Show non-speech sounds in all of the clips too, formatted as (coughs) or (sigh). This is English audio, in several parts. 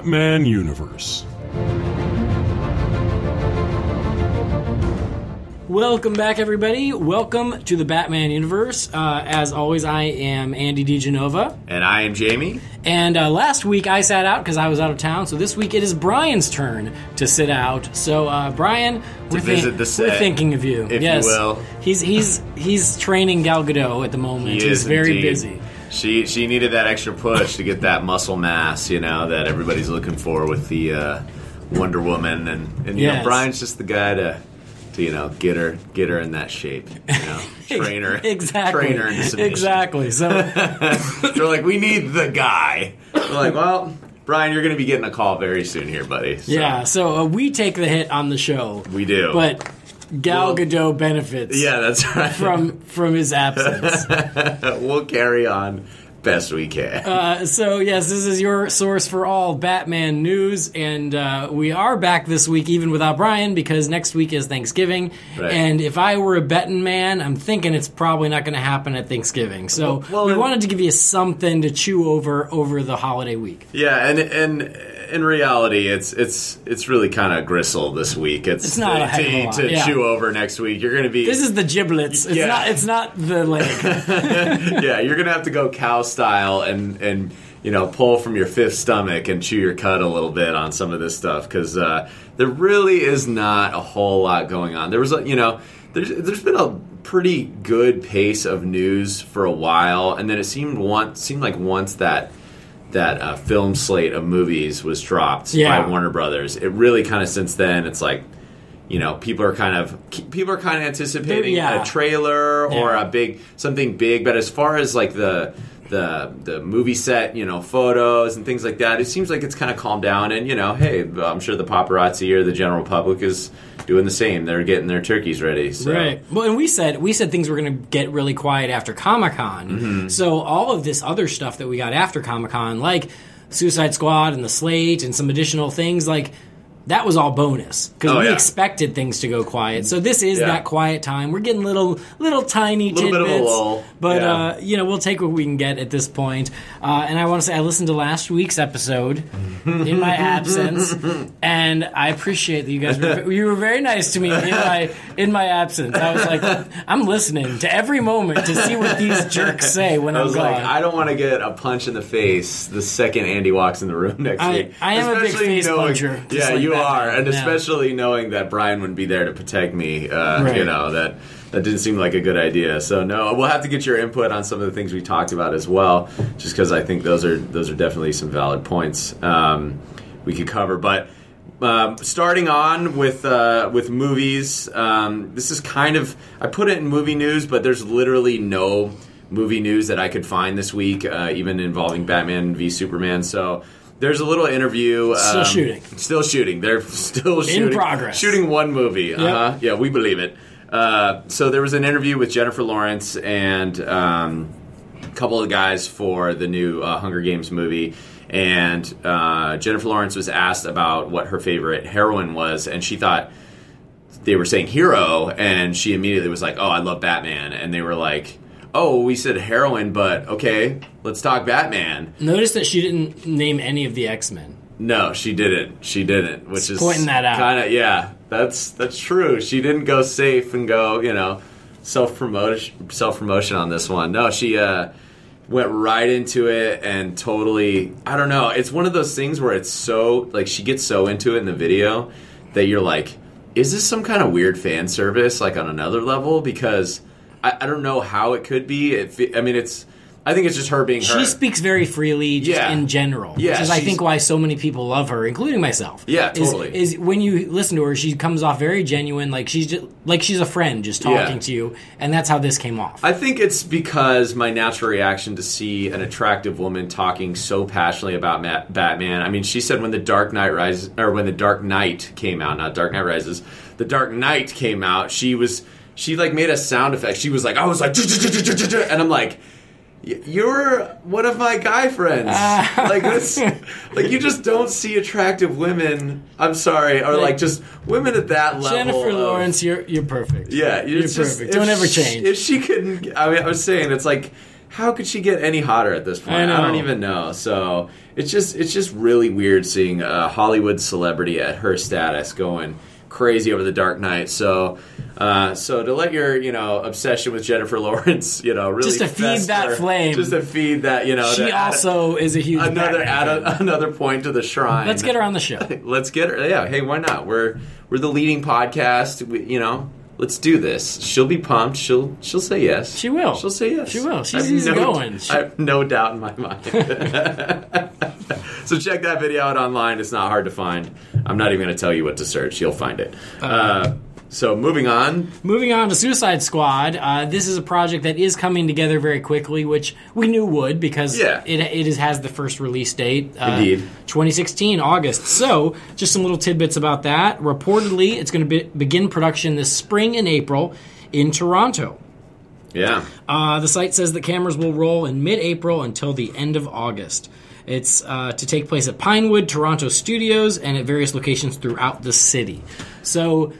Batman universe. Welcome back, everybody. Welcome to the Batman universe. Uh, as always, I am Andy DiGenova. And I am Jaime. And uh, last week I sat out because I was out of town. So this week it is Brian's turn to sit out. So uh, Brian, we're, visit the set, we're thinking of you. if you yes. will. He's he's he's training Gal Gadot at the moment. He He's is very indeed. busy. She she needed that extra push to get that muscle mass, you know, that everybody's looking for with the uh, Wonder Woman, and and you Yes. know Brian's just the guy to. To, you know, get her, get her in that shape. You know, (laughs) train her, exactly. train her into. Exactly. So (laughs) They're like, we need the guy. We're like, well, Brian, you're going to be getting a call very soon here, buddy. So, yeah. So uh, we take the hit on the show, we do. but Gal Well- Gadot benefits. yeah, that's right. From from his absence. (laughs) we'll carry on best we can. Uh, so yes, this is your source for all Batman news, and uh, we are back this week even without Brian because next week is Thanksgiving. Right. And if I were a betting man, I'm thinking it's probably not going to happen at Thanksgiving. So Well, we then- wanted to give you something to chew over over the holiday week. Yeah, and and in reality, it's it's it's really kind of gristle this week. It's, It's not a heck of a to, lot, to yeah. chew over next week. You're going to be This is the giblets. It's Yeah. not. It's not the leg. (laughs) yeah. You're going to have to go cow style and and you know pull from your fifth stomach and chew your cud a little bit on some of this stuff because uh, there really is not a whole lot going on. There was a you know there's there's been a pretty good pace of news for a while, and then it seemed once seemed like once that that uh, film slate of movies was dropped Yeah. by Warner Brothers. It really kind of since then it's like you know people are kind of people are kind of anticipating Yeah. a trailer or Yeah. a big something big, but as far as like the the the movie set, you know, photos and things like that, it seems like it's kind of calmed down. And you know, hey, I'm sure the paparazzi or the general public is doing the same. They're getting their turkeys ready. So. Right. Well, and we said we said things were going to get really quiet after Comic Con. Mm-hmm. So all of this other stuff that we got after Comic Con, like Suicide Squad and the Slate and some additional things, like that was all bonus because Oh, we yeah. expected things to go quiet. So this is Yeah. that quiet time. We're getting little, little tiny Little bit of a tidbits, lull. but Yeah. uh, you know we'll take what we can get at this point. Uh, and I want to say I listened to last week's episode in my (laughs) absence, and I appreciate that you guys were you were very nice to me in my in my absence. I was like, I'm listening to every moment to see what these jerks say when I I'm was gone. like, I don't want to get a punch in the face the second Andy walks in the room next I- week. I am a big Especially face knowing- puncher, Yeah, like you Batman. are, and Yeah. especially knowing that Brian wouldn't be there to protect me. Uh, Right. You know that that didn't seem like a good idea. So no, we'll have to get your input on some of the things we talked about as well, just because I think those are those are definitely some valid points um, we could cover, but. Um, starting on with uh, with movies, um, this is kind of I put it in movie news, but there's literally no movie news that I could find this week, uh, even involving Batman v Superman. So there's a little interview. Still um, shooting. Still shooting. They're (laughs) still shooting. progress. Shooting one movie. Uh-huh. Yeah, we believe it. Uh, so there was an interview with Jennifer Lawrence and um, a couple of guys for the new uh, Hunger Games movie. And uh, Jennifer Lawrence was asked about what her favorite heroine was, and she thought they were saying hero, and she immediately was like, "Oh, I love Batman," and they were like, "Oh, we said heroin, but okay, let's talk Batman." Notice that she didn't name any of the X Men. No, she didn't. She didn't, which is pointing that out. Kind of, yeah. That's that's true. She didn't go safe and go, you know, self promotion self promotion on this one. No, she uh, went right into it and totally. I don't know. It's one of those things where it's so like she gets so into it in the video that you're like, is this some kind of weird fan service like on another level? Because I, I don't know how it could be. It, I mean, it's. I think it's just her being her. She speaks very freely, just Yeah. in general. Yeah, which is I think why so many people love her, including myself. Yeah, is- totally. Is, when you listen to her, she comes off very genuine, like she's just like she's a friend, just talking Yeah. to you, and that's how this came off. I think it's because my natural reaction to see an attractive woman talking so passionately about Ma- Batman. I mean, she said when the Dark Knight Rises, or when the Dark Knight came out, not Dark Knight Rises, the Dark Knight came out. She was, she like made a sound effect. She was like, I was like, and I'm like. You're one of my guy friends. Ah. like this, like you just don't see attractive women. I'm sorry, or like just women at that level. Jennifer of- Lawrence, you're you're perfect. yeah, you're it's just- perfect. Don't ever she- change. If she couldn't, I mean, I was saying it's like how could she get any hotter at this point? I know. don't even know. So it's just it's just really weird seeing a Hollywood celebrity at her status going crazy over the Dark Knight. So. Uh, so to let your you know obsession with Jennifer Lawrence you know really Just to feed that flame. just to feed that you know She also is a huge another add a, (laughs) another point to the shrine. Let's get her on the show. (laughs) Let's get her. Yeah, hey, why not? We're we're the leading podcast. We, you know, let's do this. She'll be pumped. She'll she'll say yes. She will. She'll say yes. She will. She's easygoing. No, She- I have no doubt in my mind. (laughs) so check that video out online. It's not hard to find. I'm not even going to tell you what to search. You'll find it. Uh, so moving on. Moving on to Suicide Squad, uh, this is a project that is coming together very quickly, which we knew would because Yeah. it, it is, has the first release date. Uh, Indeed. 2016, August. So, just some little tidbits about that. Reportedly, it's going to be, begin production this spring and April in Toronto. Yeah. Uh, the site says that cameras will roll in mid April until the end of August. It's uh, to take place at Pinewood, Toronto studios, and at various locations throughout the city. So,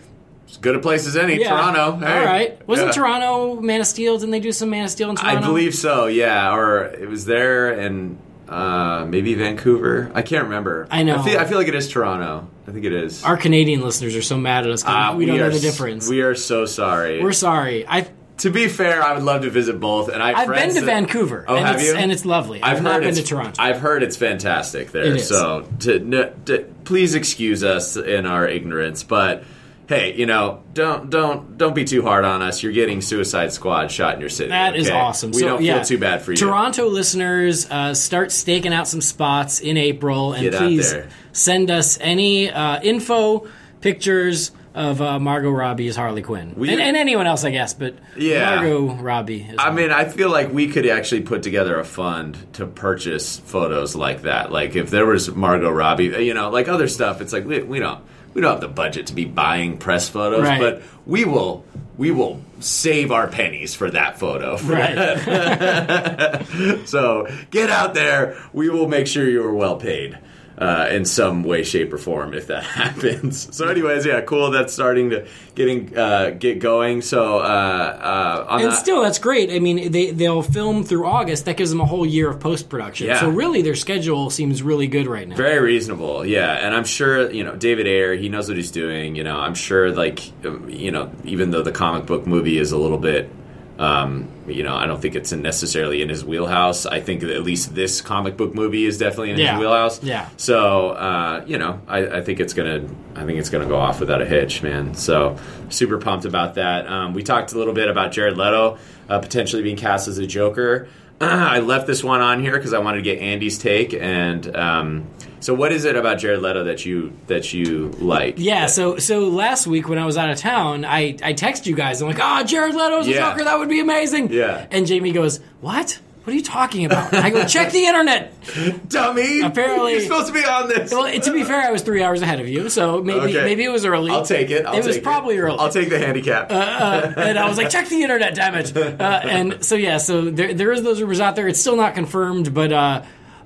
As good a place as any. yeah. Toronto. Hey. All right. Wasn't Yeah. Toronto Man of Steel? Didn't they do some Man of Steel in Toronto? I believe so. Yeah, or it was there and uh, maybe Vancouver. I can't remember. I know. I feel, I feel like it is Toronto. I think it is. Our Canadian listeners are so mad at us 'cause Ah, we don't know the difference. We are so sorry. We're sorry. I to be fair, I would love to visit both, and I have I've been to that- Vancouver. Oh, and have it's, you? And it's lovely. I've, I've not been to Toronto. I've heard it's fantastic there. It. So to, to, please excuse us in our ignorance, but hey, you know, don't don't don't be too hard on us. You're getting Suicide Squad shot in your city. That is okay? awesome. We So, don't yeah, feel too bad for you. Toronto listeners, uh, start staking out some spots in April, and Get please send us any uh, info, pictures of uh, Margot Robbie as Harley Quinn, We- and, and anyone else, I guess. But Yeah. Margot Robbie. Is I mean, I feel like we could actually put together a fund to purchase photos like that. Like if there was Margot Robbie, you know, like other stuff. It's like we, we don't we don't have the budget to be buying press photos, Right. but we will we will save our pennies for that photo. (laughs) right. (laughs) So get out there. We will make sure you are well paid. Uh, in some way, shape, or form, if that (laughs) happens. So, anyways, yeah, cool. That's starting to getting uh, get going. So, uh, uh, on And that, still, that's great. I mean, they they'll film through August. That gives them a whole year of post production. Yeah. So really, their schedule seems really good right now. Very reasonable, yeah. And I'm sure, you know, David Ayer, he knows what he's doing. You know, I'm sure, like, um, you know, even though the comic book movie is a little bit, um, you know, I don't think it's necessarily in his wheelhouse. I think that at least this comic book movie is definitely in Yeah. his wheelhouse. Yeah. So, uh, you know, I, I think it's gonna, I think it's gonna go off without a hitch, man. So, super pumped about that. Um, we talked a little bit about Jared Leto uh, potentially being cast as a Joker. (clears throat) I left this one on here because I wanted to get Andy's take. And um, so, what is it about Jared Leto that you that you like? Yeah, so so last week when I was out of town, I I text you guys. I'm like, "Oh, Jared Leto's a Yeah. Joker. That would be amazing." Yeah. And Jaime goes, "What? What are you talking about?" I go, "Check the internet." (laughs) dummy. Apparently- you're supposed to be on this. Well, to be fair, I was three hours ahead of you, so maybe Okay. maybe it was early. I'll take it. I'll it was take probably early. I'll take the handicap. and I was like, check the internet, damn it. Uh, and so yeah, so there there is those rumors out there. It's still not confirmed, but uh,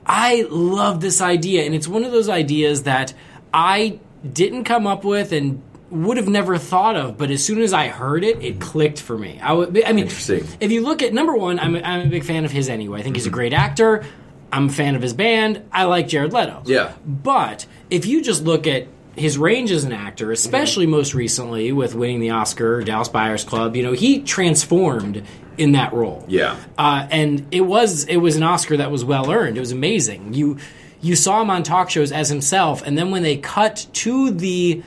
I love this idea, and it's one of those ideas that I didn't come up with and would have never thought of. But as soon as I heard it, it clicked for me. I, would, I mean, Interesting. if you look at number one, I'm a, I'm a big fan of his anyway. I think he's a mm-hmm. great actor. I'm a fan of his band. I like Jared Leto. Yeah. But if you just look at his range as an actor, especially mm-hmm. most recently with winning the Oscar, Dallas Buyers Club, you know, he transformed in that role. yeah. Uh, and it was it was an Oscar that was well earned. It was amazing. You you saw him on talk shows as himself, and then when they cut to the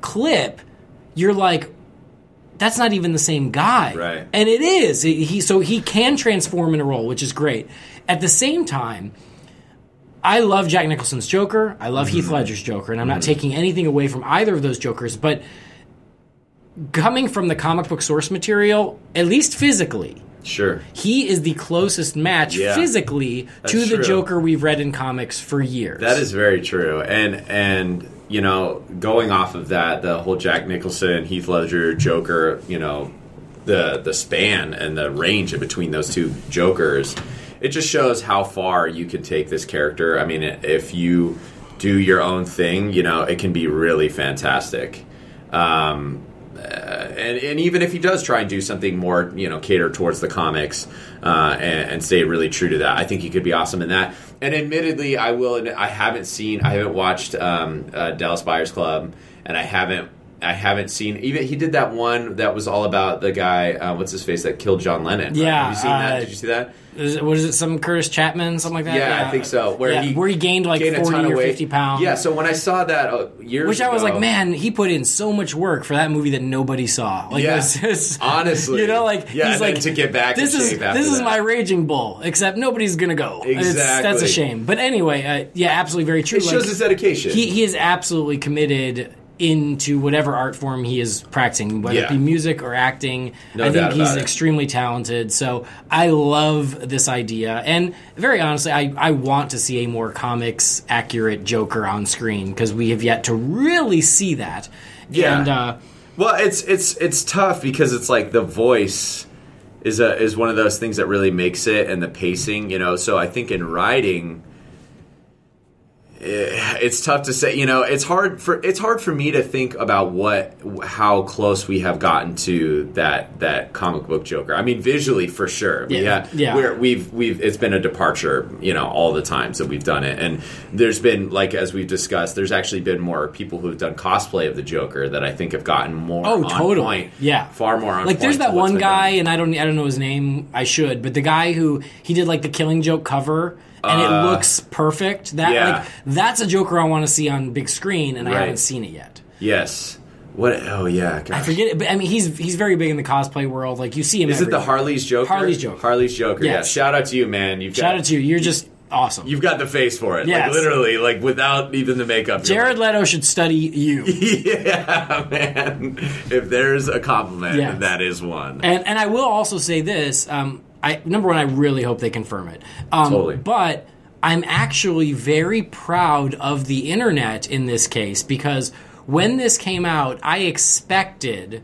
clip, you're like, that's not even the same guy. Right. And it is. He he- so he can transform in a role, which is great. At the same time, I love Jack Nicholson's Joker. I love Mm-hmm. Heath Ledger's Joker, and I'm not taking anything away from either of those Jokers, but coming from the comic book source material, at least physically, Sure. he is the closest match Yeah. physically to That's the true. Joker we've read in comics for years. That is very true. And and you know, going off of that, the whole Jack Nicholson, Heath Ledger, Joker, you know, the the span and the range in between those two Jokers, it just shows how far you can take this character. I mean, if you do your own thing, you know, it can be really fantastic. Um, uh, and, and even if he does try and do something more, you know, cater towards the comics uh, and, and stay really true to that, I think he could be awesome in that. And admittedly, I will. admit, I haven't seen, I haven't watched um, uh, Dallas Buyers Club, and I haven't. I haven't seen even he did that one that was all about the guy uh, what's his face that killed John Lennon. right? Yeah, have you seen uh, that? Did you see that? Is it, what is it? Some Curtis Chapman, something like that. Yeah, I think so. Where Yeah, he where he gained like gained forty or fifty pounds. Yeah, so when I saw that uh, years Which I was ago- like, man, he put in so much work for that movie that nobody saw. Like, Yeah. it was just- Honestly. you know, like Yeah, he's like to get back This is this is that. my raging bull. Except nobody's gonna go. It's- that's a shame. But anyway, uh, yeah, absolutely very true. it shows Like, his dedication. he he is absolutely committed into whatever art form he is practicing, whether it be music or acting. No I think he's extremely talented. So I love this idea, and very honestly, I I want to see a more comics accurate Joker on screen because we have yet to really see that. Yeah. and uh, Well, it's it's it's tough because it's like the voice is a is one of those things that really makes it, and the pacing, you know. So I think in writing, Eh, it's tough to say. You know, it's hard for it's hard for me to think about what how close we have gotten to that that comic book Joker. I mean, visually for sure. We Yeah. ha- Yeah. We're, we've we've it's been a departure. You know, all the times that we've done it, and there's been like as we've discussed, there's actually been more people who've done cosplay of the Joker that I think have gotten more. Oh, totally. point. Yeah. far more on. like there's that one guy, and I don't I don't know his name. I should, but the guy who he did like the Killing Joke cover. And it Uh, looks perfect. That yeah. like that's a Joker I want to see on big screen, and I haven't seen it yet. Yes. What? Oh yeah. Gosh. I forget it, but I mean, he's he's very big in the cosplay world. Like you see him. Is it the. Harley's Joker? Harley's Joker. Harley's Joker. Yeah. Shout out to you, man. You've Shout got, out to you. You're just awesome. You've got the face for it. Yes. Like literally, like without even the makeup. Jared Leto should study you. (laughs) yeah, man. If there's a compliment, Yes. that is one. And and I will also say this. Um, I number one, I really hope they confirm it. Um, Totally. But I'm actually very proud of the internet in this case because when this came out, I expected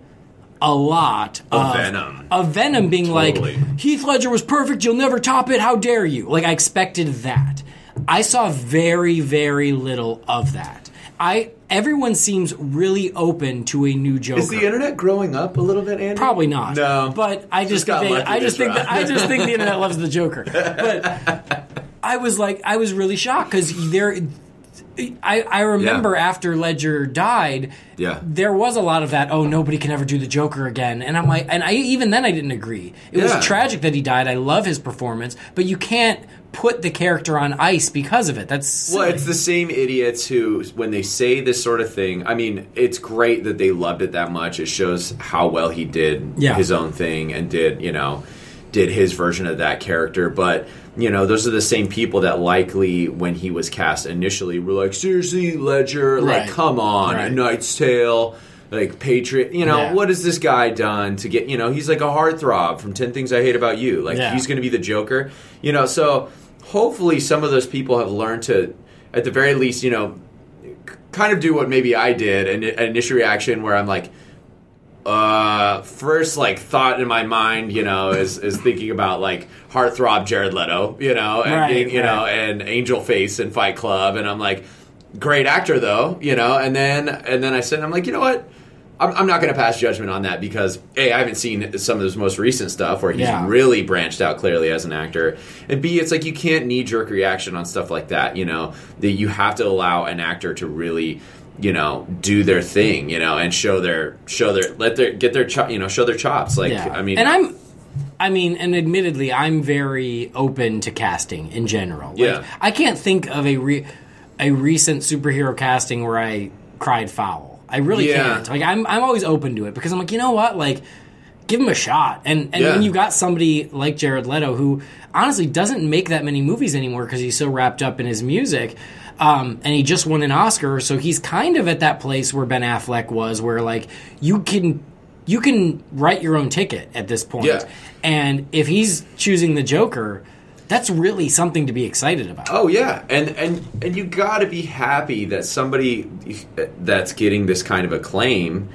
a lot Of of Venom. Of Venom being Totally. like Heath Ledger was perfect. You'll never top it. How dare you? Like I expected that. I saw very very little of that. I everyone seems really open to a new Joker. Is the internet growing up a little bit, Andy? Probably not. No. but I just, got think they, I just think that, I just think the internet loves the Joker. (laughs) But I was like, I was really shocked because there. I, I remember Yeah. after Ledger died, Yeah. there was a lot of that. Oh, nobody can ever do the Joker again, and I'm like, and I even then I didn't agree. It Yeah. was tragic that he died. I love his performance, but you can't put the character on ice because of it. That's Well, it's the same idiots who, when they say this sort of thing, I mean, it's great that they loved it that much. It shows how well he did Yeah. his own thing and did, you know, did his version of that character. But, you know, those are the same people that likely, when he was cast initially, were like, seriously, Ledger, like, come on, Right. A Knight's Tale. Like Patriot, you know Yeah. what has this guy done to get? You know, he's like a heartthrob from Ten Things I Hate About You. Like Yeah. he's going to be the Joker. You know, so hopefully some of those people have learned to, at the very least, you know, kind of do what maybe I did, an, an initial reaction where I'm like, uh, first like thought in my mind, you know, is is thinking about like heartthrob Jared Leto, you know, and Right, you know, and Angel Face in Fight Club, and I'm like, great actor though, you know, and then and then I said, I'm like, you know what. I'm, I'm not going to pass judgment on that because a I haven't seen some of his most recent stuff where he's Yeah. really branched out clearly as an actor, and b it's like you can't knee jerk reaction on stuff like that. You know that you have to allow an actor to really you know do their thing you know and show their show their let their get their cho- you know show their chops like Yeah. I mean and I'm, I mean, and admittedly, I'm very open to casting in general. Like, Yeah. I can't think of a re- a recent superhero casting where I cried foul. I really Yeah. can't. Like, I'm I'm always open to it because I'm like, you know what, like. Give him a shot, and and Yeah. when you got somebody like Jared Leto, who honestly doesn't make that many movies anymore because he's so wrapped up in his music, um, and he just won an Oscar, so he's kind of at that place where Ben Affleck was, where like you can you can write your own ticket at this point. Yeah. And if he's choosing the Joker, that's really something to be excited about. Oh yeah, and and and you got to be happy that somebody that's getting this kind of acclaim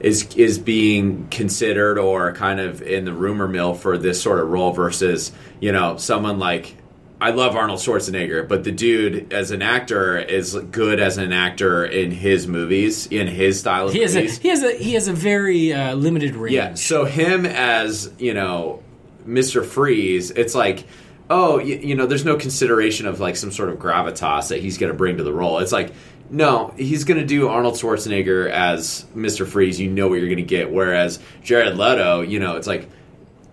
is is being considered or kind of in the rumor mill for this sort of role versus you know someone like I love Arnold Schwarzenegger, but the dude as an actor is good as an actor in his movies, in his style of He has a movies. he has a he has a very uh, limited range. Yeah, so him as you know, Mr. Freeze, it's like, oh, you, you know, there's no consideration of like some sort of gravitas that he's going to bring to the role. It's like, no, he's going to do Arnold Schwarzenegger as Mr. Freeze. You know what you're going to get. Whereas Jared Leto, you know, it's like.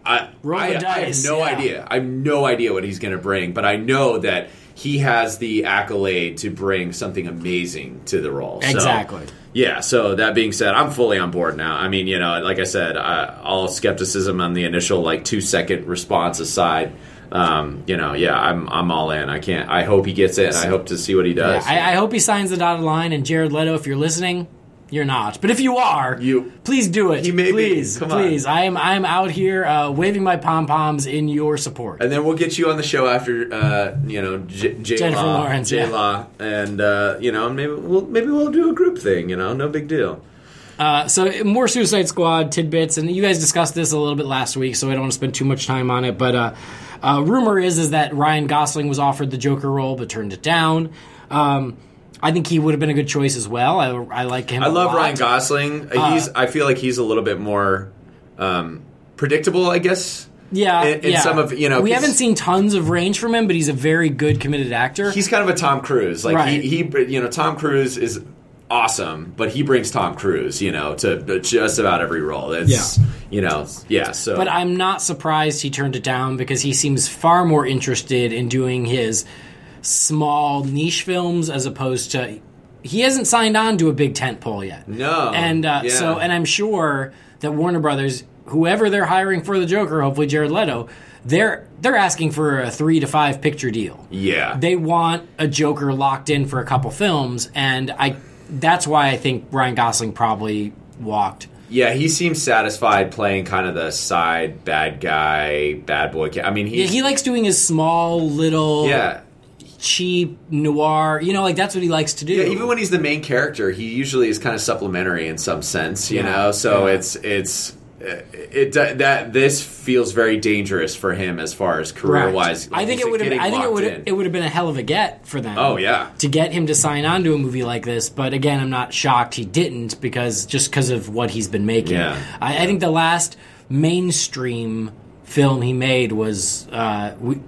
I, Roll the I, I have no yeah. idea. I have no idea what he's going to bring, but I know that he has the accolade to bring something amazing to the role. So- Exactly. yeah, so that being said, I'm fully on board now. I mean, you know, like I said, I, all skepticism on the initial like two second response aside, um, you know, yeah, I'm I'm all in. I can't. I hope he gets it. And I hope to see what he Yeah, does. I, I hope he signs the dotted line. And Jared Leto, if you're listening, you're not. But if you are, You- please do it. He may be. please, on. please. I am I am out here uh, waving my pom poms in your support. and then we'll get you on the show after, uh, you know, J, J Jennifer Law, Lawrence, J yeah. Law, and uh, you know, maybe we'll maybe we'll do a group thing. You know, no big deal. Uh, so more Suicide Squad tidbits, and you guys discussed this a little bit last week, so I don't want to spend too much time on it. But uh, uh, rumor is is that Ryan Gosling was offered the Joker role but turned it down. Um, I think he would have been a good choice as well. I, I like him. I a love lot. Ryan Gosling. he's. I feel like he's a little bit more um, predictable. I guess. Yeah, in- in yeah. some of- you know, we 'cause- haven't seen tons of range from him, but he's a very good committed actor. he's kind of a Tom Cruise. Like Right. he, he, you know, Tom Cruise is awesome, but he brings Tom Cruise, you know, to just about every role. It's, Yeah. you know, yeah. So, but I'm not surprised he turned it down because he seems far more interested in doing his small niche films as opposed to he hasn't signed on to a big tent pole yet. No, and uh, yeah. so and I'm sure that Warner Brothers, whoever they're hiring for the Joker, hopefully Jared Leto, they're they're asking for a three to five picture deal. yeah, They want a Joker locked in for a couple films, and I that's why I think Ryan Gosling probably walked. yeah. He seems satisfied playing kind of the side bad guy, bad boy. I mean, Yeah, he likes doing his small little yeah. Cheap noir. You know, like that's what he likes to do. Yeah, even when he's the main character, he usually is kind of supplementary in some sense, you Yeah, know. So yeah. it's it's uh, it that this feels very dangerous for him as far as career wise. I think it would have. I think it would. It would have been a hell of a get for them. Oh, yeah. to get him to sign on to a movie like this. But again, I'm not shocked he didn't because just because of what he's been making. Yeah. I, I think the last mainstream film he made was uh, we,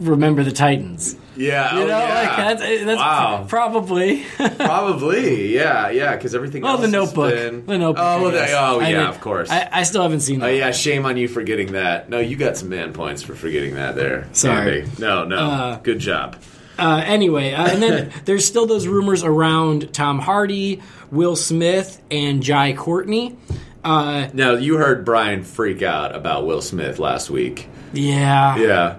Remember the Titans. Yeah, You oh, know, yeah. like that's that's wow. probably. (laughs) Probably, yeah, yeah, because everything. Oh, the Notebook. been- The Notebook. Oh, I the, guess. oh, yeah, of course. I, I still haven't seen that. oh, yeah, shame on you for getting that. No, you got some man points for forgetting that there. Sorry. Andy. No, no, good job. Uh, anyway, uh, and then (laughs) there's still those rumors around Tom Hardy, Will Smith, and Jai Courtney. Uh, Now you heard Brian freak out about Will Smith last week. yeah. Yeah,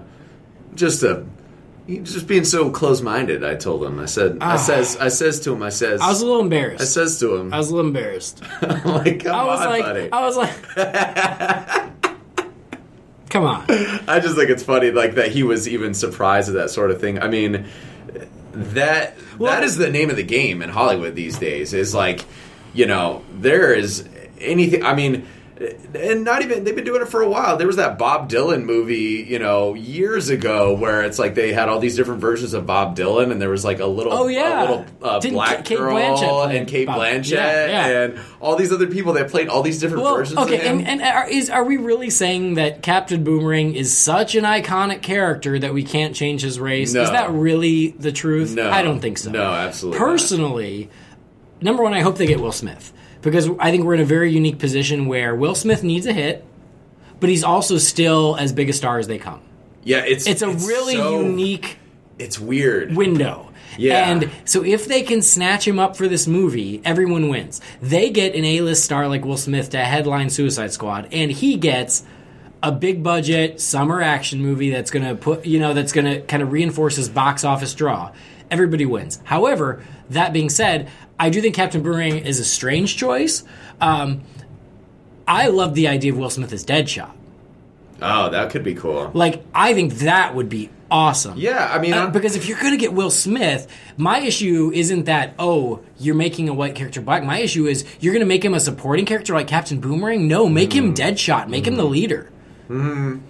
just a. Just being so close-minded, I told him. I said, I ah. says, I says to him, I says, I was a little embarrassed. I says to him, I was a little embarrassed. (laughs) I'm like, come I was on, like, buddy. I was like, (laughs) come on. I just think it's funny, like that he was even surprised at that sort of thing. I mean, that that is the name of the game in Hollywood these days. Is like, you know, there is anything. I mean. And not even they've been doing it for a while. There was that Bob Dylan movie, you know, years ago, where it's like they had all these different versions of Bob Dylan, and there was like a little, Oh, yeah. a little uh, black Cate girl Blanchett and Cate Bob- Blanchett, yeah, yeah. and all these other people that played all these different Well, versions. okay, of him. and, and are, is are we really saying that Captain Boomerang is such an iconic character that we can't change his race? No. Is that really the truth? No. I don't think so. No, absolutely not. Personally, number one, I hope they get Will Smith because I think we're in a very unique position where Will Smith needs a hit, but he's also still as big a star as they come. yeah, it's It's a really so- unique It's weird. window. Yeah. And so if they can snatch him up for this movie, everyone wins. They get an A-list star like Will Smith to headline Suicide Squad, and he gets a big budget summer action movie that's going to put, you know, that's going to kind of reinforce his box office draw. Everybody wins. However, that being said, I do think Captain Boomerang is a strange choice. Um, I love the idea of Will Smith as Deadshot. Oh, that could be cool. Like, I think that would be awesome. Yeah, I mean, Uh, because if you're going to get Will Smith, my issue isn't that oh you're making a white character black. My issue is you're going to make him a supporting character like Captain Boomerang. No, make Mm-hmm. him Deadshot. Make him the leader. And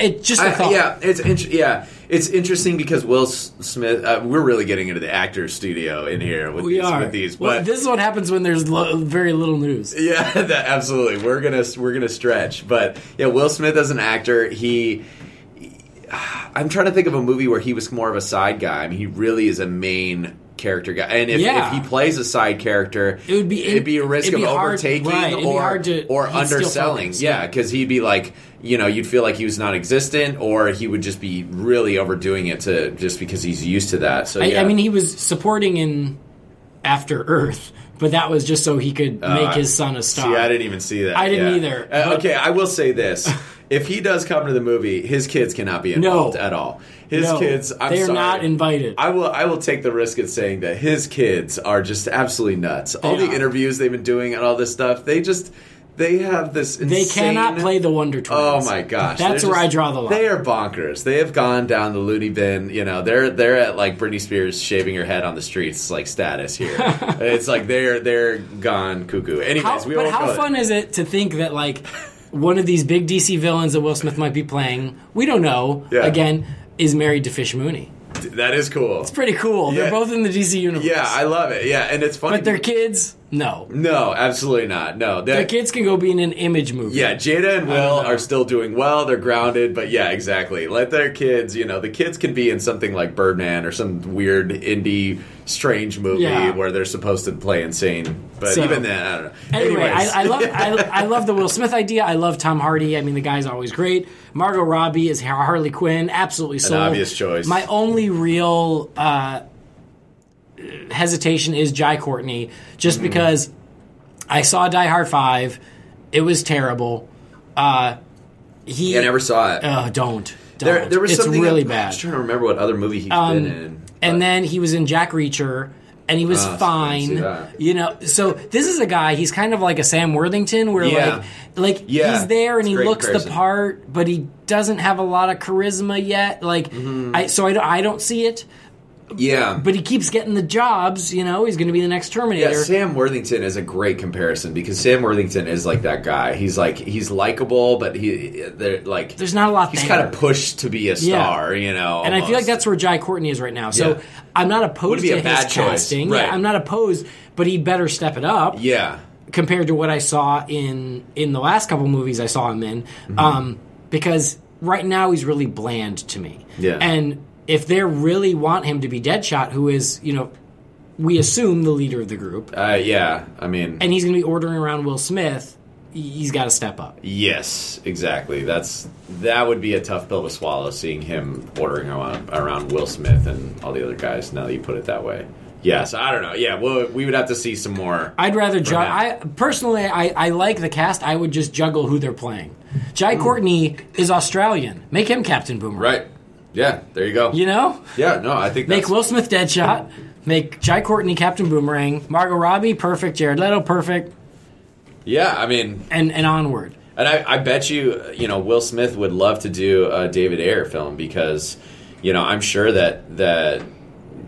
it just a I- thought. yeah, it's int- yeah, it's interesting because Will S- Smith. Uh, we're really getting into the actor studio in here with we these, are. with these, well, but this is what happens when there's lo- very little news. yeah, (laughs) that, absolutely. We're gonna we're gonna stretch, but yeah, Will Smith as an actor, he. I'm trying to think of a movie where he was more of a side guy. I mean, he really is a main character guy, and if, Yeah. if he plays a side character, It would be- it'd be a risk it'd of hard- overtaking right, or to- or underselling. yeah, because he'd be like, you know, you'd feel like he was non-existent, or he would just be really overdoing it to just because he's used to that. So I, yeah. I mean, he was supporting in After Earth, but that was just so he could make his son a star. Uh, See, I didn't even see that. I didn't yeah. either, Uh, okay, I will say this: (laughs) if he does come to the movie, his kids cannot be involved No. at all. His No, kids, I'm they are sorry. not invited. I will. I will take the risk of saying that his kids are just absolutely nuts. All They the are. interviews they've been doing and all this stuff, they just they have this. they cannot play the Wonder Twins. Oh my gosh, That's where I draw the line. They are bonkers. They have gone down the loony bin. You know, they're they're at like Britney Spears shaving her head on the streets like status here. (laughs) it's like they're they're gone cuckoo. Anyways, How, we but how fun is it to think that like one of these big DC villains that Will Smith might be playing, we don't know. Yeah. Again, is married to Fish Mooney. That is cool. It's pretty cool. Yeah. They're both in the DC universe. Yeah, I love it. Yeah, and it's funny. but their kids, no. no, absolutely not. No, They're- kids can go be in an image movie. Yeah, Jada and Will are still doing well. They're grounded, but yeah, exactly. Let their kids, you know, the kids can be in something like Birdman or some weird indie strange movie Yeah. where they're supposed to play insane. But So- even then, I don't know. Anyway, I, I love I, (laughs) I love the Will Smith idea. I love Tom Hardy. I mean, the guy's always great. Margot Robbie is Harley Quinn. Absolutely sold. obvious choice. My only real uh, hesitation is Jai Courtney, just Mm-hmm. because I saw Die Hard Five. It was terrible. Uh, he. I never saw it. Oh, don't. don't. there, there was it's something really I'm bad. trying to remember what other movie he's Um, been in. and then he was in Jack Reacher, and he was so I didn't see fine. You know, so this is a guy. He's kind of like a Sam Worthington, where Yeah. like like Yeah, he's there and it's he looks comparison. the part, but he doesn't have a lot of charisma yet. Like Mm-hmm. I, so I don't, I don't see it. Yeah, But he keeps getting the jobs. You know, he's going to be the next Terminator. Yeah. Sam Worthington is a great comparison because Sam Worthington is like that guy. He's like he's likable, but he they're like There's not a lot he's there. kind of pushed to be a star, you know. and I feel like that's where Jai Courtney is right now. So Yeah. I'm not opposed to a his choice. casting. Right. Yeah, I'm not opposed, but he better step it up. yeah. compared to what I saw in in the last couple movies I saw him in, Mm-hmm. um, because right now he's really bland to me. Yeah. And if they really want him to be Deadshot, who is you know, we assume the leader of the group, Uh, yeah, I mean, and he's going to be ordering around Will Smith, he's got to step up. yes, exactly. That's that would be a tough pill to swallow. Seeing him ordering around, around Will Smith and all the other guys. Now that you put it that way, yes, I don't know. Yeah, well, we would have to see some more. I'd rather ju- him. I personally I, I like the cast. I would just juggle who they're playing. Jai Courtney is Australian. Make him Captain Boomerang. Right? Yeah, there you go. You know? Yeah, no, I think Make Will Smith Deadshot. Make Jai Courtney Captain Boomerang. Margot Robbie perfect. Jared Leto perfect. Yeah, I mean, And and onward. And I, I bet you, you know, Will Smith would love to do a David Ayer film because, you know, I'm sure that that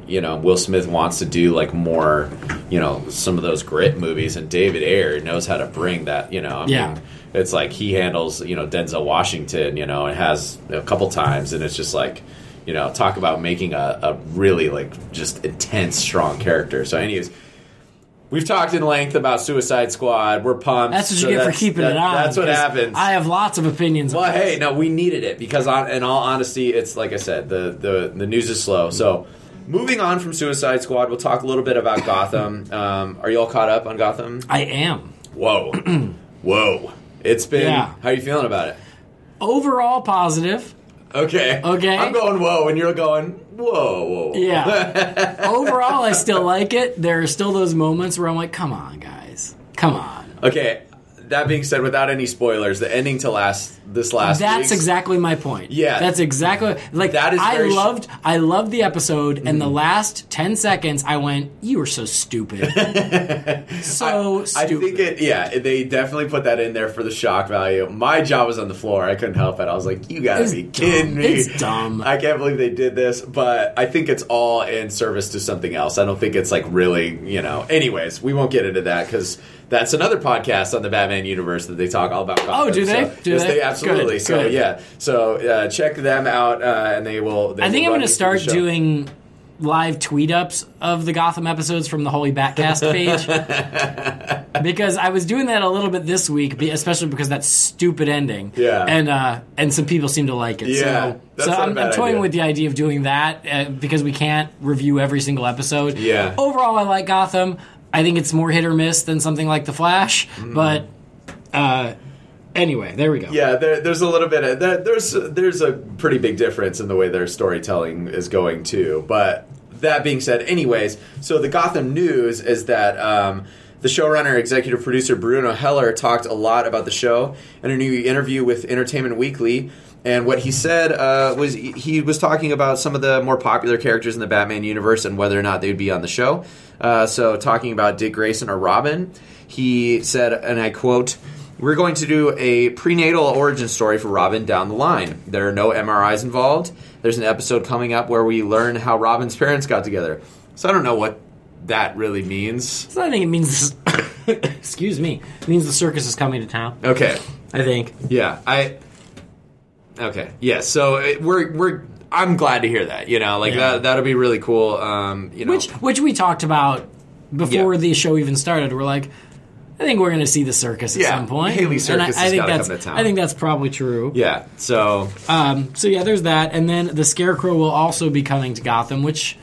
you know Will Smith wants to do like more, you know, some of those grit movies, and David Ayer knows how to bring that. You know, I Yeah. mean, it's like he handles, you know, Denzel Washington, you know, and has a couple times, and it's just like. You know, talk about making a, a really like just intense, strong character. So, anyways, we've talked in length about Suicide Squad. We're pumped. That's what you So get for keeping that- it on. That's what happens. I have lots of opinions. Well, hey, this. no, we needed it because, on, in all honesty, it's like I said, the, the the news is slow. So, moving on from Suicide Squad, we'll talk a little bit about Gotham. Um, are you all caught up on Gotham? I am Whoa, (clears throat) whoa! It's been. Yeah. How are you feeling about it? overall positive. Okay, Okay. I'm going whoa, and you're going whoa, whoa. Yeah. (laughs) overall, I still like it. There are still those moments where I'm like, come on, guys, come on. Okay. That being said, without any spoilers, the ending to last this last. That's exactly my point. Yeah. that's exactly like That is I very sh- Mm-hmm. loved. I loved the episode, and the last ten seconds, I went, "You were so stupid, (laughs) so I stupid." think it. Yeah, they definitely put that in there for the shock value. My jaw was on the floor. I couldn't help it. I was like, "You gotta It's be dumb. kidding me!" It's dumb. I can't believe they did this. But I think it's all in service to something else. I don't think it's like really, you know. Anyways, we won't get into that because That's another podcast on the Batman universe that they talk all about. Gotham. Oh, do they? So, Do yes, they? they absolutely. Good, so good. yeah, so uh, check them out, uh, and they will. They I think will I'm going to you through the start doing live tweet ups of the Gotham episodes from the Holy Batcast page (laughs) because I was doing that a little bit this week, especially because that stupid ending. Yeah. and uh, and some people seem to like it. Yeah, so, so I'm, I'm toying idea. with the idea of doing that uh, because we can't review every single episode. Yeah. Overall, I like Gotham. I think it's more hit or miss than something like The Flash, but. Uh, Anyway, there we go. Yeah, there, there's a little bit of there, there's there's a pretty big difference in the way their storytelling is going too. But that being said, anyways, so the Gotham news is that um, the showrunner, executive producer Bruno Heller talked a lot about the show in a new interview with Entertainment Weekly. And what he said uh, was he was talking about some of the more popular characters in the Batman universe and whether or not they would be on the show. Uh, so, talking about Dick Grayson or Robin, he said, and I quote, we're going to do a prenatal origin story for Robin down the line. There are no MRIs involved. There's an episode coming up where we learn how Robin's parents got together. So I don't know what that really means. So I think it means. (coughs) excuse me. It means the circus is coming to town. Okay. I think. Yeah. I. Okay. Yeah. So it, we're we're. I'm glad to hear that. You know, like Yeah. that. That'll be really cool. Um. You know. Which which we talked about before Yeah. the show even started. We're like, I think we're going to see the circus at Yeah, some point. Haly And Circus I, has I think that's come to town. I think that's probably true. Yeah. So. Um, so yeah, there's that, and then the Scarecrow will also be coming to Gotham, which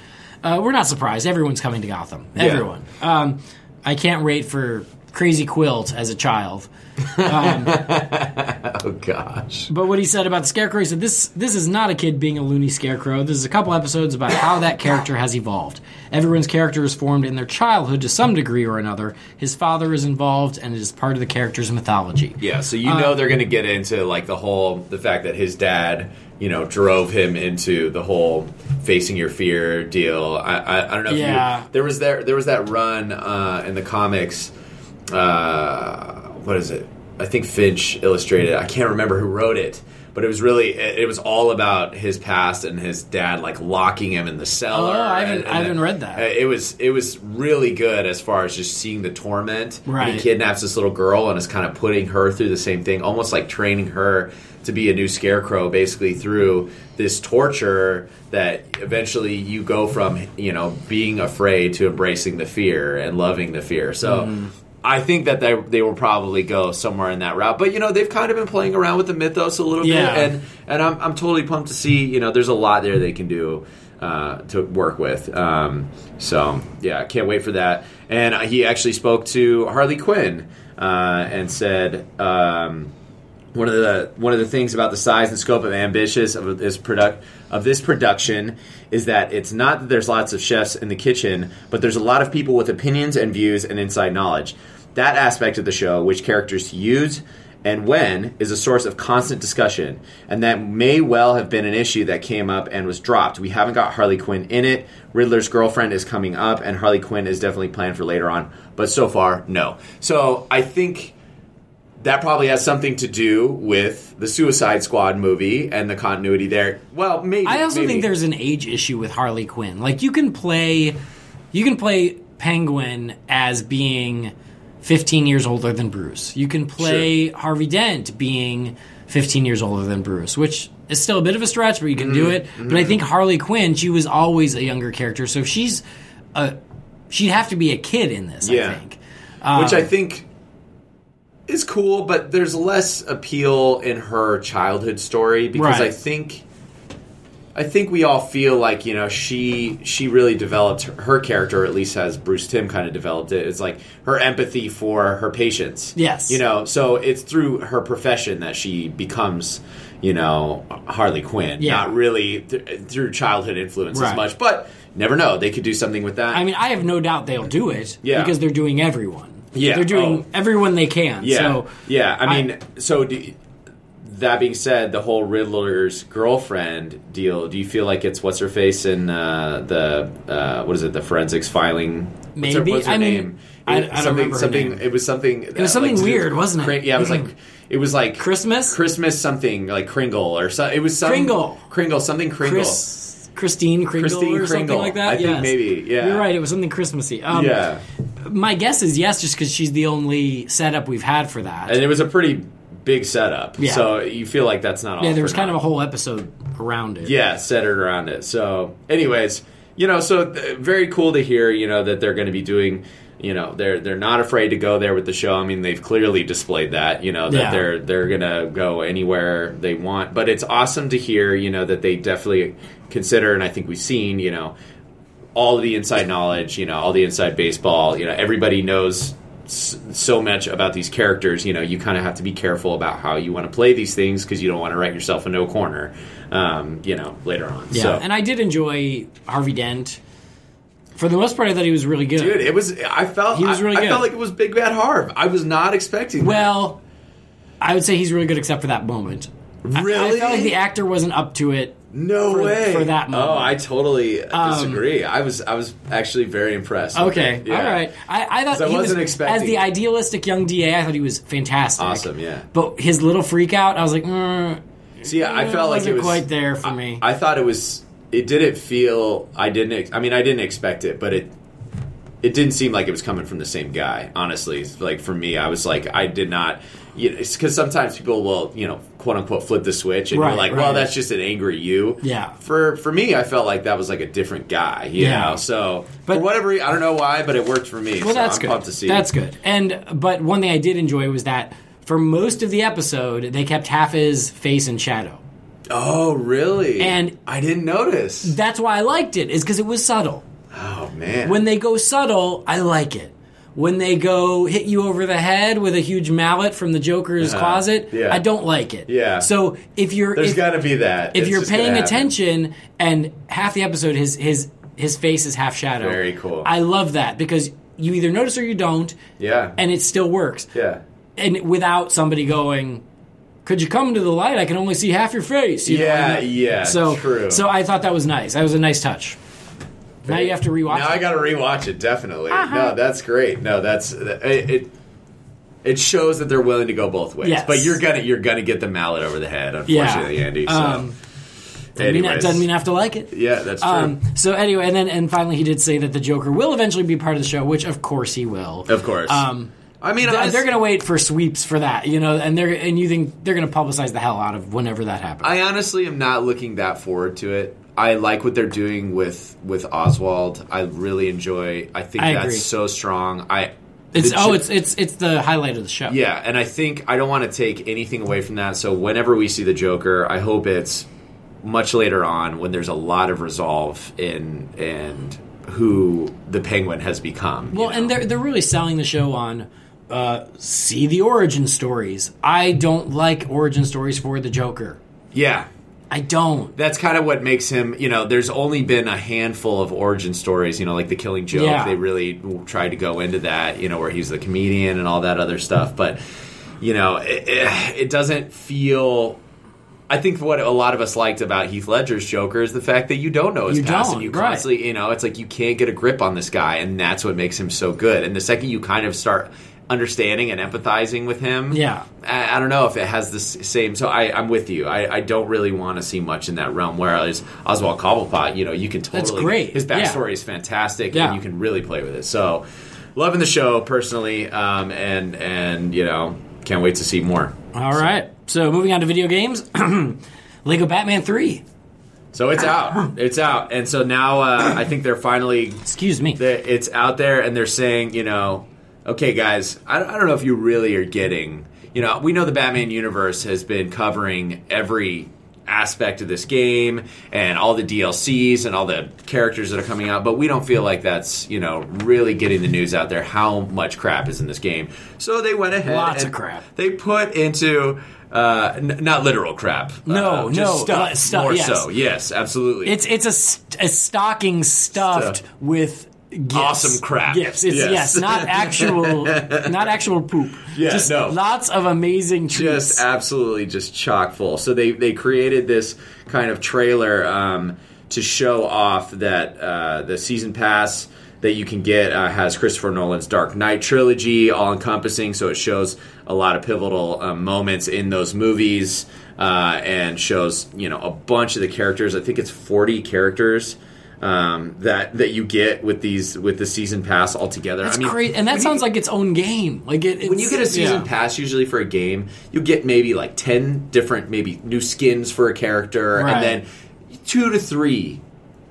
uh, we're not surprised. Everyone's coming to Gotham. Everyone. Um, I can't wait for Crazy Quilt as a child. (laughs) Oh gosh. But what he said about the Scarecrow, he said this this is not a kid being a loony Scarecrow. This is a couple episodes about how that character has evolved. Everyone's character is formed in their childhood to some degree or another. His father is involved, and it is part of the character's mythology. Yeah, so you know they're going to get into like the whole the fact that his dad, you know, drove him into the whole facing your fear deal. I I, I don't know if Yeah. you there was there there was that run uh, in the comics. Uh, what is it? I think Finch illustrated. I can't remember who wrote it. But it was really, it, it was all about his past and his dad, like locking him in the cellar. Oh, I haven't- and- I haven't and read that. It was, it was really good as far as just seeing the torment. And Right. he kidnaps this little girl and is kind of putting her through the same thing, almost like training her to be a new scarecrow, basically through this torture that eventually you go from, you know, being afraid to embracing the fear and loving the fear. So. Mm-hmm. I think that they, they will probably go somewhere in that route, but you know they've kind of been playing around with the mythos a little Yeah. bit, and and I'm I'm totally pumped to see you know there's a lot there they can do uh, to work with. Um, so yeah, can't wait for that. And he actually spoke to Harley Quinn uh, and said. Um, one of the one of the things about the size and scope of ambitious of this product of this production is that it's not that there's lots of chefs in the kitchen, but there's a lot of people with opinions and views and inside knowledge. That aspect of the show, which characters use and when, is a source of constant discussion, and that may well have been an issue that came up and was dropped. We haven't got Harley Quinn in it. Riddler's girlfriend is coming up, and Harley Quinn is definitely planned for later on, but so far, no. So I think that probably has something to do with the Suicide Squad movie and the continuity there. Well, maybe. I also maybe. think there's an age issue with Harley Quinn. Like you can play, you can play Penguin as being 15 years older than Bruce. You can play Harvey Dent being 15 years older than Bruce, which is still a bit of a stretch, but you can Mm-hmm. do it. But I think Harley Quinn, she was always a younger character, so she's a she'd have to be a kid in this. Yeah. I think. which I think is cool, but there's less appeal in her childhood story because Right. I think I think we all feel like you know she she really developed her, her character, at least as Bruce Timm kind of developed it. It's like her empathy for her patients. Yes. you know, so it's through her profession that she becomes. You know, Harley Quinn, Yeah. not really th- through childhood influence Right. as much, but never know. They could do something with that. I mean, I have no doubt they'll do it Yeah. because they're doing everyone. Yeah. they're doing Oh. everyone they can. Yeah, So yeah. I I- mean, so do, that being said, the whole Riddler's girlfriend deal. Do you feel like it's what's her face in uh, the uh, what is it? The forensics filing. What's her, Maybe. what's her I mean, name? I- It- I don't remember something. name. It was something. It was something weird, wasn't it? Yeah, it was like it was like Christmas? Christmas something like Kringle or so. It was some Kringle. Kringle something Kringle. Chris Christine Kringle Christine or something Kringle. like that. I think maybe, yeah. You're right. It was something Christmassy. Um, yeah, My guess is yes, just because she's the only setup we've had for that. and it was a pretty big setup. Yeah. So you feel like that's not all. yeah, there was kind of a whole episode around it. yeah centered around it. So, anyways, you know, so th- very cool to hear. You know that they're going to be doing. You know, they're they're not afraid to go there with the show. I mean, they've clearly displayed that. You know that Yeah. they're they're gonna go anywhere they want. But it's awesome to hear. You know that they definitely consider, and I think we've seen. You know, all of the inside knowledge, you know, all the inside baseball, you know, everybody knows so much about these characters. You know, you kind of have to be careful about how you want to play these things because you don't want to write yourself into a corner. Um, you know, later on. Yeah, so, and I did enjoy Harvey Dent. For the most part, I thought he was really good. dude, it was. I felt He was I- really I, good. felt like it was Big Bad Harv. I was not expecting. that. well, I would say he's really good except for that moment. I- really, I, felt like the actor wasn't up to it. No for- way for that moment. Um, Oh, I totally disagree. I was I was actually very impressed. Okay. Yeah. all right. I, I thought 'Cause I he wasn't was expecting as the idealistic young DA. I thought he was fantastic. Awesome, yeah. But his little freak out, I was like, mm, See, I it felt like wasn't it was quite there for I- me. I thought it was. It didn't feel. I didn't. I mean, I didn't expect it, but it. It didn't seem like it was coming from the same guy. Honestly, like for me, I was like, I did not. You know, because sometimes people will, you know, quote unquote, flip the switch, and Right, you're like, right. well, that's just an angry you. Yeah. For for me, I felt like that was like a different guy. You Yeah. know, so But- for whatever reason, I don't know why, but it worked for me. well, so that's I'm good. pumped to see. That's good. And but one thing I did enjoy was that for most of the episode, they kept half his face in shadow. Oh, really? And- I didn't notice. That's why I liked it, is because it was subtle. Oh man. When they go subtle, I like it. When they go hit you over the head with a huge mallet from the Joker's Uh-huh. closet, Yeah. I don't like it. Yeah. So if you're There's got to be that. if It's you're paying attention and half the episode his his his face is half shadow. Very cool. I love that because you either notice or you don't, Yeah. and it still works. yeah. And without somebody going, "Could you come to the light? I can only see half your face." You know, Yeah, and- yeah, So true. So I thought that was nice. That was a nice touch. Now you have to rewatch. Now it. I got to rewatch it. Definitely. Uh-huh. No, that's great. No, that's it. it it shows that they're willing to go both ways, Yes. but you're gonna you're gonna get the mallet over the head, unfortunately, Andy. So, Um, Doesn't mean, anyways, doesn't mean I have to like it. yeah, that's true. Um, so anyway, and then and finally he did say that the Joker will eventually be part of the show, which of course he will. of course. Um, I mean, Th- honest- they're going to wait for sweeps for that, you know, and they're and you think they're going to publicize the hell out of whenever that happens. I honestly am not looking that forward to it. I like what they're doing with with Oswald. I really enjoy. I think I that's agree. so strong. I it's oh, it's it's it's the highlight of the show. Yeah, and I think I don't want to take anything away from that. So whenever we see the Joker, I hope it's much later on when there's a lot of resolve in and who the Penguin has become. you Well, know? and they're they're really selling the show on uh, see the origin stories. I don't like origin stories for the Joker. yeah, I don't. that's kind of what makes him. You know, there's only been a handful of origin stories. You know, like the Killing Joke. Yeah. They really tried to go into that. You know, where he's the comedian and all that other stuff. But you know, it, it, doesn't feel. I think what a lot of us liked about Heath Ledger's Joker is the fact that you don't know his You past, don't, and you right. constantly, you know, it's like you can't get a grip on this guy, and that's what makes him so good. And the second you kind of start understanding and empathizing with him, Yeah. I, I don't know if it has the same. So I, I'm with you. I, I don't really want to see much in that realm. Whereas Oswald Cobblepot, you know, you can totally. That's great. His Yeah. backstory is fantastic, Yeah. and you can really play with it. So loving the show personally, um, and and you know, can't wait to see more. All right. So moving on to video games, (clears throat) Lego Batman Three. So it's out. It's out, and so now uh, I think they're finally Excuse me. it's out there, and they're saying, you know, okay, guys, I, I don't know if you really are getting. You know, we know the Batman universe has been covering every aspect of this game and all the DLCs and all the characters that are coming out, but we don't feel like that's you know really getting the news out there how much crap is in this game. So they went ahead, Lots of crap. They put into. Uh, n- not literal crap. No, uh, just no, stuff. stuff, more yes. so. Yes, absolutely. It's it's a, st- a stocking stuffed Stuff. with gifts. Awesome crap. Gifts. It's, Yes. yes. not actual, (laughs) not actual poop. Yeah, just no. lots of amazing treats. just absolutely just chock full. So they they created this kind of trailer um, to show off that uh, the season pass that you can get uh, has Christopher Nolan's Dark Knight trilogy, all encompassing. So it shows a lot of pivotal um, moments in those movies uh, and shows you know a bunch of the characters. I think it's forty characters um, that that you get with these with the season pass altogether. That's I mean, great, and that sounds you, like its own game. Like it, when you get a season yeah. pass, usually for a game, you get maybe like ten different maybe new skins for a character, Right. and then two to three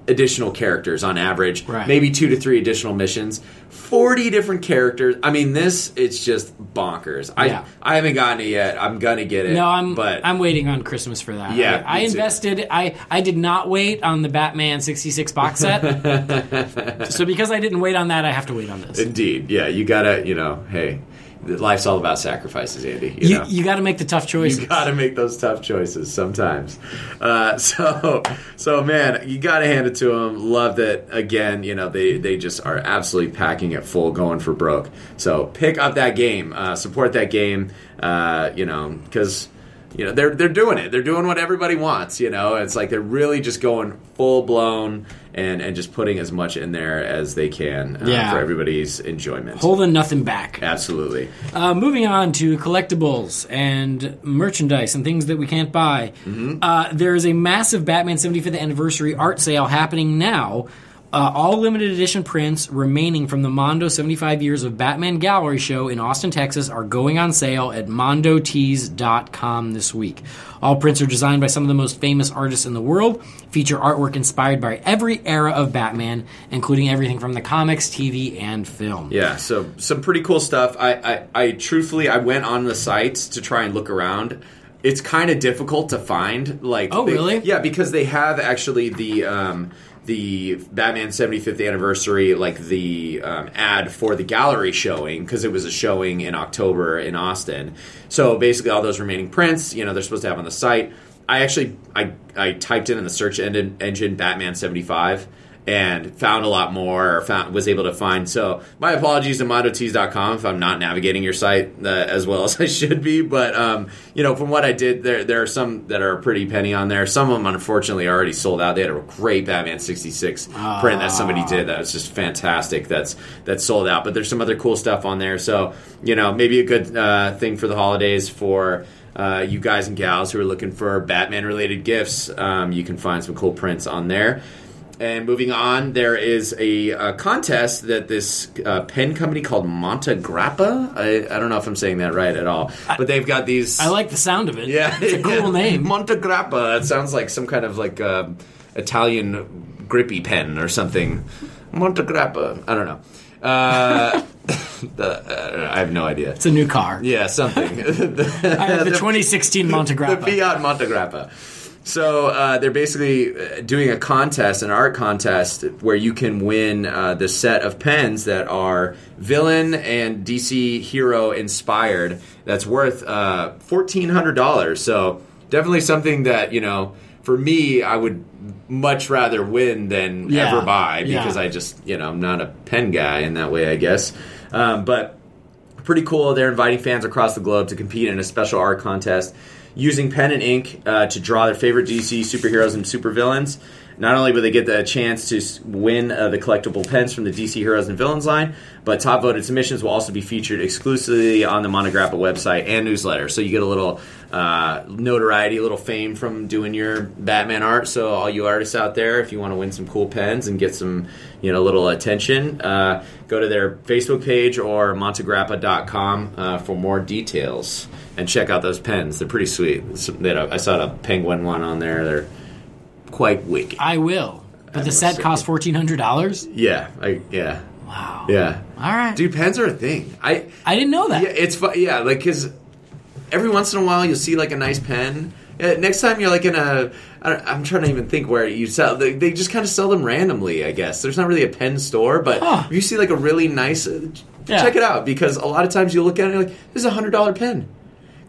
additional characters on average. Right. Maybe two to three additional missions. Forty different characters. I mean, this it's just bonkers. I Yeah. I haven't gotten it yet. I'm gonna get it. No, I'm but I'm waiting on Christmas for that. Yeah, I, I me too. invested. I I did not wait on the Batman '66 box set. (laughs) so because I didn't wait on that, I have to wait on this. indeed, yeah, you gotta. You know, hey, life's all about sacrifices, Andy. You, You, know? you got to make the tough choices. You got to make those tough choices sometimes. Uh, (laughs) so, so man, you got to hand it to them. Love that again. You know, they they just are absolutely packing it full, going for broke. So pick up that game, uh, support that game. Uh, you know, because you know they're they're doing it. They're doing what everybody wants. You know, it's like they're really just going full blown and and just putting as much in there as they can uh, Yeah. for everybody's enjoyment. Holding nothing back. Absolutely. Uh, moving on to collectibles and merchandise and things that we can't buy. Mm-hmm. Uh, there is a massive Batman 75th anniversary art sale happening now. Uh, all limited edition prints remaining from the Mondo 75 Years of Batman Gallery Show in Austin, Texas are going on sale at mondotees.com this week. All prints are designed by some of the most famous artists in the world, feature artwork inspired by every era of Batman, including everything from the comics, TV, and film. Yeah, so some pretty cool stuff. I, I, I truthfully, I went on the sites to try and look around. It's kind of difficult to find. Like, Oh, they- really? Yeah, because they have actually the um, the Batman 75th anniversary, like the um, ad for the gallery showing, because it was a showing in October in Austin. So basically, all those remaining prints, you know, they're supposed to have on the site. I actually I I typed in in the search engine, engine Batman 75 and found a lot more or found was able to find. So my apologies to mondotees.com if i'm not navigating your site uh, as well (laughs) as i should be but um, you know from what i did there there are some that are pretty penny on there. Some of them unfortunately already sold out. They had a great batman 66 print that somebody did that was just fantastic that's that's sold out but there's some other cool stuff on there. So you know maybe a good uh, thing for the holidays for uh, you guys and gals who are looking for Batman related gifts, um, you can find some cool prints on there. And moving on, there is a, uh contest that this uh, pen company called Montegrappa. I, I don't know if I'm saying that right at all, but they've got these. I like the sound of it. Yeah, It's a cool (laughs) name. Montegrappa. It sounds like some kind of like uh, Italian grippy pen or something. Montegrappa. I don't know. Uh, (laughs) the, uh, I have no idea. It's a new car. Yeah, something. (laughs) the, the 2016 Montegrappa. the Fiat Montegrappa. So uh, they're basically uh, doing a contest, an art contest, where you can win uh, the set of pens that are villain and DC hero inspired. That's worth uh, fourteen hundred dollars. So definitely something that you know. For me, I would much rather win than Yeah. ever buy Yeah. because I just you know I'm not a pen guy in that way, I guess. Um, but pretty cool. They're inviting fans across the globe to compete in a special art contest using pen and ink uh, to draw their favorite DC superheroes and supervillains. Not only will they get the chance to win uh, the collectible pens from the DC Heroes and Villains line, but top voted submissions will also be featured exclusively on the Montegrappa website and newsletter. So you get a little uh, notoriety, a little fame from doing your Batman art. So all you artists out there, if you want to win some cool pens and get some, you know, little attention, uh, go to their Facebook page or montegrappa.com uh, for more details and check out those pens. They're pretty sweet. A- I saw a penguin one on there. They're quite wicked. I will. But the set say. costs fourteen hundred dollars. Yeah, I, yeah, Wow. yeah. All right. Dude, pens are a thing. I I didn't know that. yeah, it's yeah, like because every once in a while you'll see like a nice pen. Uh, next time you're like in a, I don't- I'm trying to even think where you sell. They, they just kind of sell them randomly. I guess there's not really a pen store, but Huh. if you see like a really nice, uh, Yeah. check it out because a lot of times you look at it and you're like, this is a hundred dollar pen.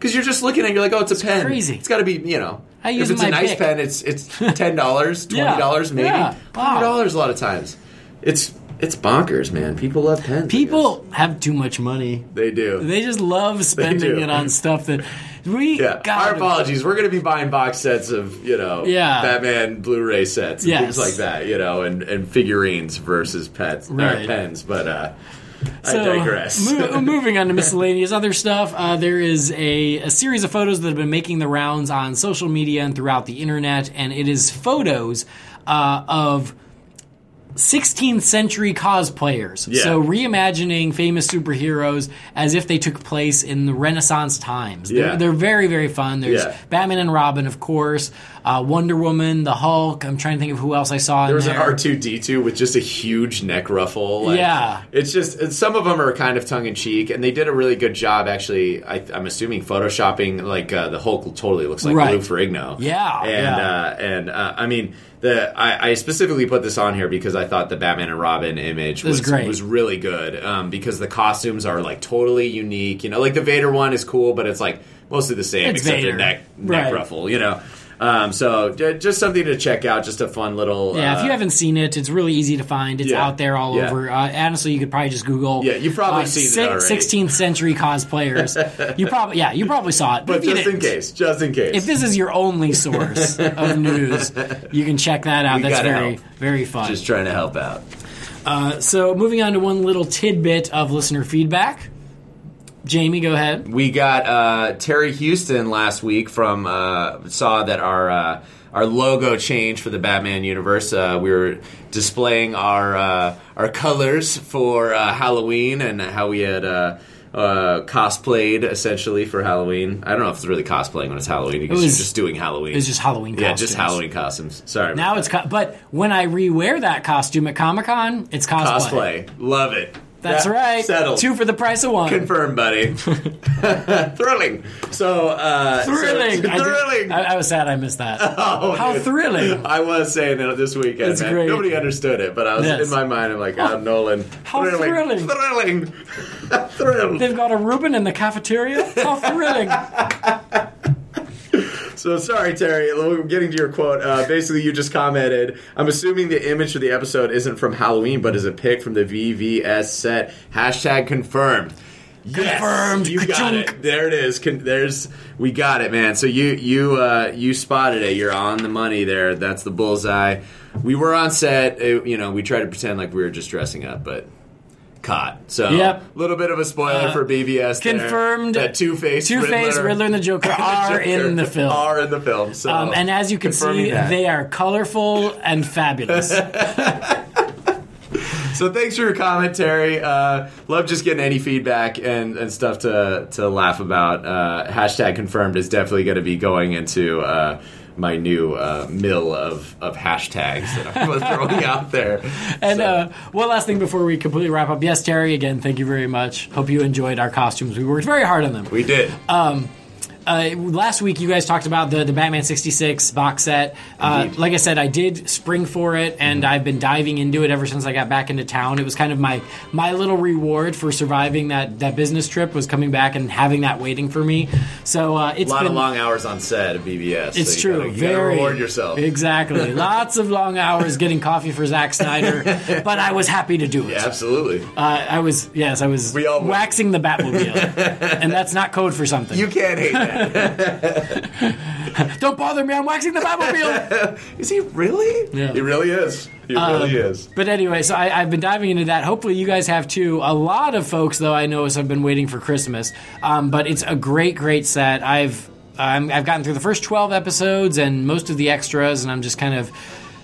Because you're just looking at it, you're like, oh, it's a pen. crazy. It's got to be, you know. I use if it's a nice pick. pen, it's it's (laughs) ten dollars, twenty dollars, maybe Yeah. Wow. hundred dollars a lot of times. It's it's bonkers, man. People love pens. People have too much money. they do. They just love spending it on stuff that (laughs) we. yeah, our apologies. We're going to be buying box sets of you know Yeah. Batman Blu-ray sets and Yes. things like that, you know, and, and figurines versus pets or Right. pens. But uh, I So, digress. mo- (laughs) moving on to miscellaneous other stuff, uh, there is a, a series of photos that have been making the rounds on social media and throughout the internet, and it is photos uh, of 16th century cosplayers. Yeah. So reimagining famous superheroes as if they took place in the Renaissance times. They're, Yeah. they're very, very fun. There's Yeah. Batman and Robin, of course, uh, Wonder Woman, the Hulk. I'm trying to think of who else I saw There was an. R two D two with just a huge neck ruffle. Like, Yeah. it's just it's- some of them are kind of tongue in cheek, and they did a really good job. Actually, I, I'm assuming photoshopping like uh, the Hulk totally looks like Right. Lou Ferrigno. Yeah, and yeah. Uh, and uh, I mean the I, I specifically put this on here because I thought the Batman and Robin image was was great. was really good um, because the costumes are like totally unique. You know, like the Vader one is cool, but it's like mostly the same It's except Vader. the neck neck Right. ruffle. You know. Um, so just something to check out, just a fun little. Yeah, if uh, you haven't seen it, it's really easy to find. It's Yeah. out there all Yeah. over. Uh, honestly, you could probably just Google. Yeah, you've probably uh, seen it already. 16th century cosplayers. you probably, yeah, you probably saw it. But if you just in case, just in case. if this is your only source (laughs) of news, you can check that out. We That's very, help. very fun. just trying to help out. Uh, so, moving on to one little tidbit of listener feedback. Jaime, go ahead. We got uh, Terry Houston last week from uh, saw that our uh, our logo changed for the Batman universe. Uh, we were displaying our uh, our colors for uh, Halloween and how we had. Uh, uh, cosplayed essentially for Halloween. I don't know if it's really cosplaying when it's Halloween because was- you're just doing Halloween. It's just Halloween yeah, costumes. just Halloween costumes. Sorry, Now it's, co- but when I rewear that costume at Comic Con, it's cosplay. cosplay. Love it. That's That- right. Settled. Two for the price of one. Confirmed, buddy. (laughs) thrilling. So uh, so- thrilling. Did- thrilling. I, I was sad I missed that. (laughs) Oh, How dude. thrilling. I was saying it this weekend. It's man. great. Nobody understood it, but I was Yes. in my mind. I'm like, oh, Nolan. How thrilling. Thrilling. Thrilling. (laughs) They've got a Reuben in the cafeteria? How thrilling. So sorry, Terry. Getting to your quote. Uh, basically, you just commented. I'm assuming the image for the episode isn't from Halloween, but is a pic from the BVS set. Hashtag confirmed. Yes, Confirmed. you got it. There it is. Con- there's we got it, man. So you you uh, you spotted it. You're on the money there. That's the bullseye. We were on set. It- you know, we tried to pretend like we were just dressing up, but caught. So Yep. a little bit of a spoiler Uh, for BVS. there. confirmed. that Two Face, Two-Face, Riddler, and the Joker (laughs) are in the film. Are in the film. So Um, and as you can see, that. they are colorful and fabulous. (laughs) (laughs) So thanks for your commentary. Uh, love just getting any feedback and, and stuff to to laugh about. Uh, hashtag confirmed is definitely going to be going into uh, my new uh, mill of, of hashtags that I'm (laughs) throwing out there. And So- uh, one last thing before we completely wrap up. Yes, Terry, again, thank you very much. Hope you enjoyed our costumes. We worked very hard on them. we did. Uh, last week, you guys talked about the, the Batman 66 box set. Uh, like I said, I did spring for it, and I've been diving into it ever since I got back into town. It was kind of my my little reward for surviving that, that business trip was coming back and having that waiting for me. So uh, a lot been of long hours on set at BVS. It's so true. Gotta, you Very reward yourself. Exactly. (laughs) Lots of long hours getting coffee for Zack Snyder, (laughs) but I was happy to do it. Yeah, absolutely. Uh, I was yes, I was We all- waxing the Batmobile, (laughs) and that's not code for something. You can't hate that. (laughs) Don't bother me. I'm waxing the Batmobile. (laughs) is he really? Yeah. He really is. He really is. But anyway, so I, I've been diving into that. Hopefully, you guys have too. A lot of folks, though, I know, have been waiting for Christmas. Um, but it's a great, great set. I've um, I've gotten through the first twelve episodes and most of the extras, and I'm just kind of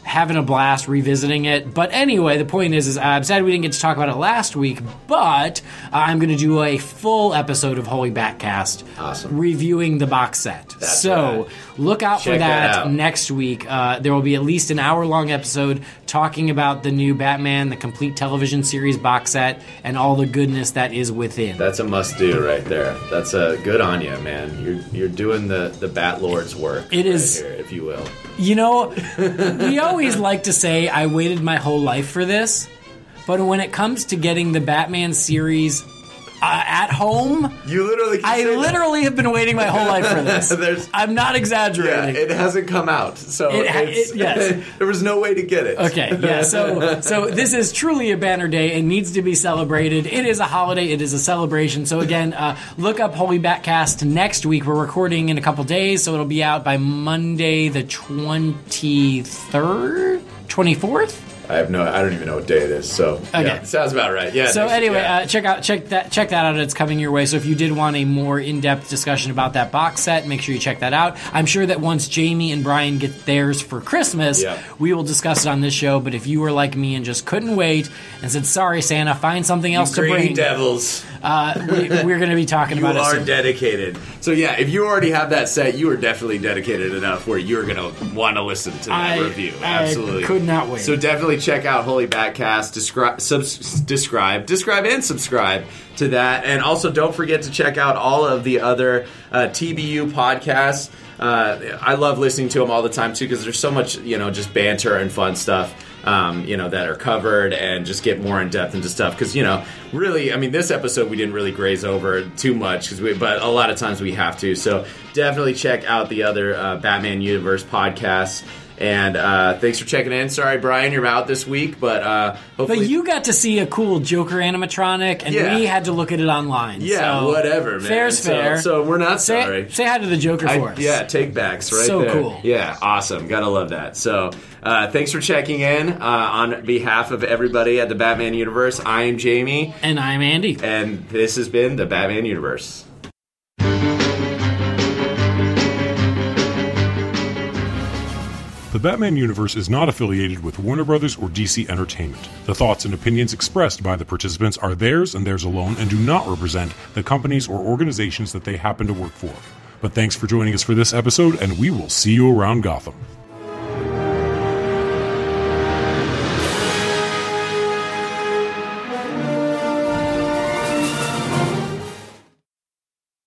having a blast revisiting it. But anyway, the point is, is I'm sad we didn't get to talk about it last week, but I'm going to do a full episode of Holy Batcast Awesome. reviewing the box set. That's so right. look out for Check that that out. next week. Uh, there will be at least an hour long episode talking about the new Batman, the complete television series box set, and all the goodness that is within. That's a must do right there. That's a good on you, man. You're you're doing the the Bat Lord's work. It right is- here, if you will. You know, (laughs) we always like to say, I waited my whole life for this, but when it comes to getting the Batman series uh, at home. You literally. Can I say that. literally have been waiting my whole life for (laughs) this. There's- I'm not Yeah, exaggerating. it hasn't come out, so It it's, it- (laughs) yes. there was no way to get it. Okay, yeah. So, so this is truly a banner day. It needs to be celebrated. It is a holiday. It is a celebration. So again, uh, look up Holy Batcast next week. We're recording in a couple days, so it'll be out by Monday, the twenty third, twenty fourth. I have no. I don't even know what day it is. So Okay. yeah, sounds about right. Yeah. So anyway, yeah. uh, check out check that check that out. It's coming your way. So if you did want a more in depth discussion about that box set, make sure you check that out. I'm sure that once Jaime and Brian get theirs for Christmas, Yeah. we will discuss it on this show. But if you were like me and just couldn't wait and said, "Sorry, Santa, find something else to Greedy bring," devils. Uh, we, we're going to be talking You about it. are dedicated. So yeah, if you already have that set, you are definitely dedicated enough where you're gonna want to listen to that I- review. I Absolutely, could not wait. So definitely check out Holy Batcast. Describe, subs, describe, describe, and subscribe to that. And also, don't forget to check out all of the other uh, TBU podcasts. Uh, I love listening to them all the time too because there's so much, you know, just banter and fun stuff. Um, you know that are covered and just get more in depth into stuff. Because you know really I mean this episode we didn't really graze over too much because we but a lot of times we have to. So definitely check out the other uh, Batman Universe podcasts and uh, thanks for checking in sorry Brian you're out this week but uh, hopefully But you got to see a cool Joker animatronic, and Yeah. we had to look at it online. yeah so whatever man Fair's so, fair. so we're not say, sorry say hi to the Joker I- for us. yeah, take backs right So there. cool. Yeah, awesome. Gotta love that. So, uh, thanks for checking in uh, on behalf of everybody at the Batman universe. I am Jaime, And I'm Andy. and this has been the Batman universe. The Batman universe is not affiliated with Warner Brothers or DC Entertainment. The thoughts and opinions expressed by the participants are theirs and theirs alone and do not represent the companies or organizations that they happen to work for. But thanks for joining us for this episode, and we will see you around Gotham.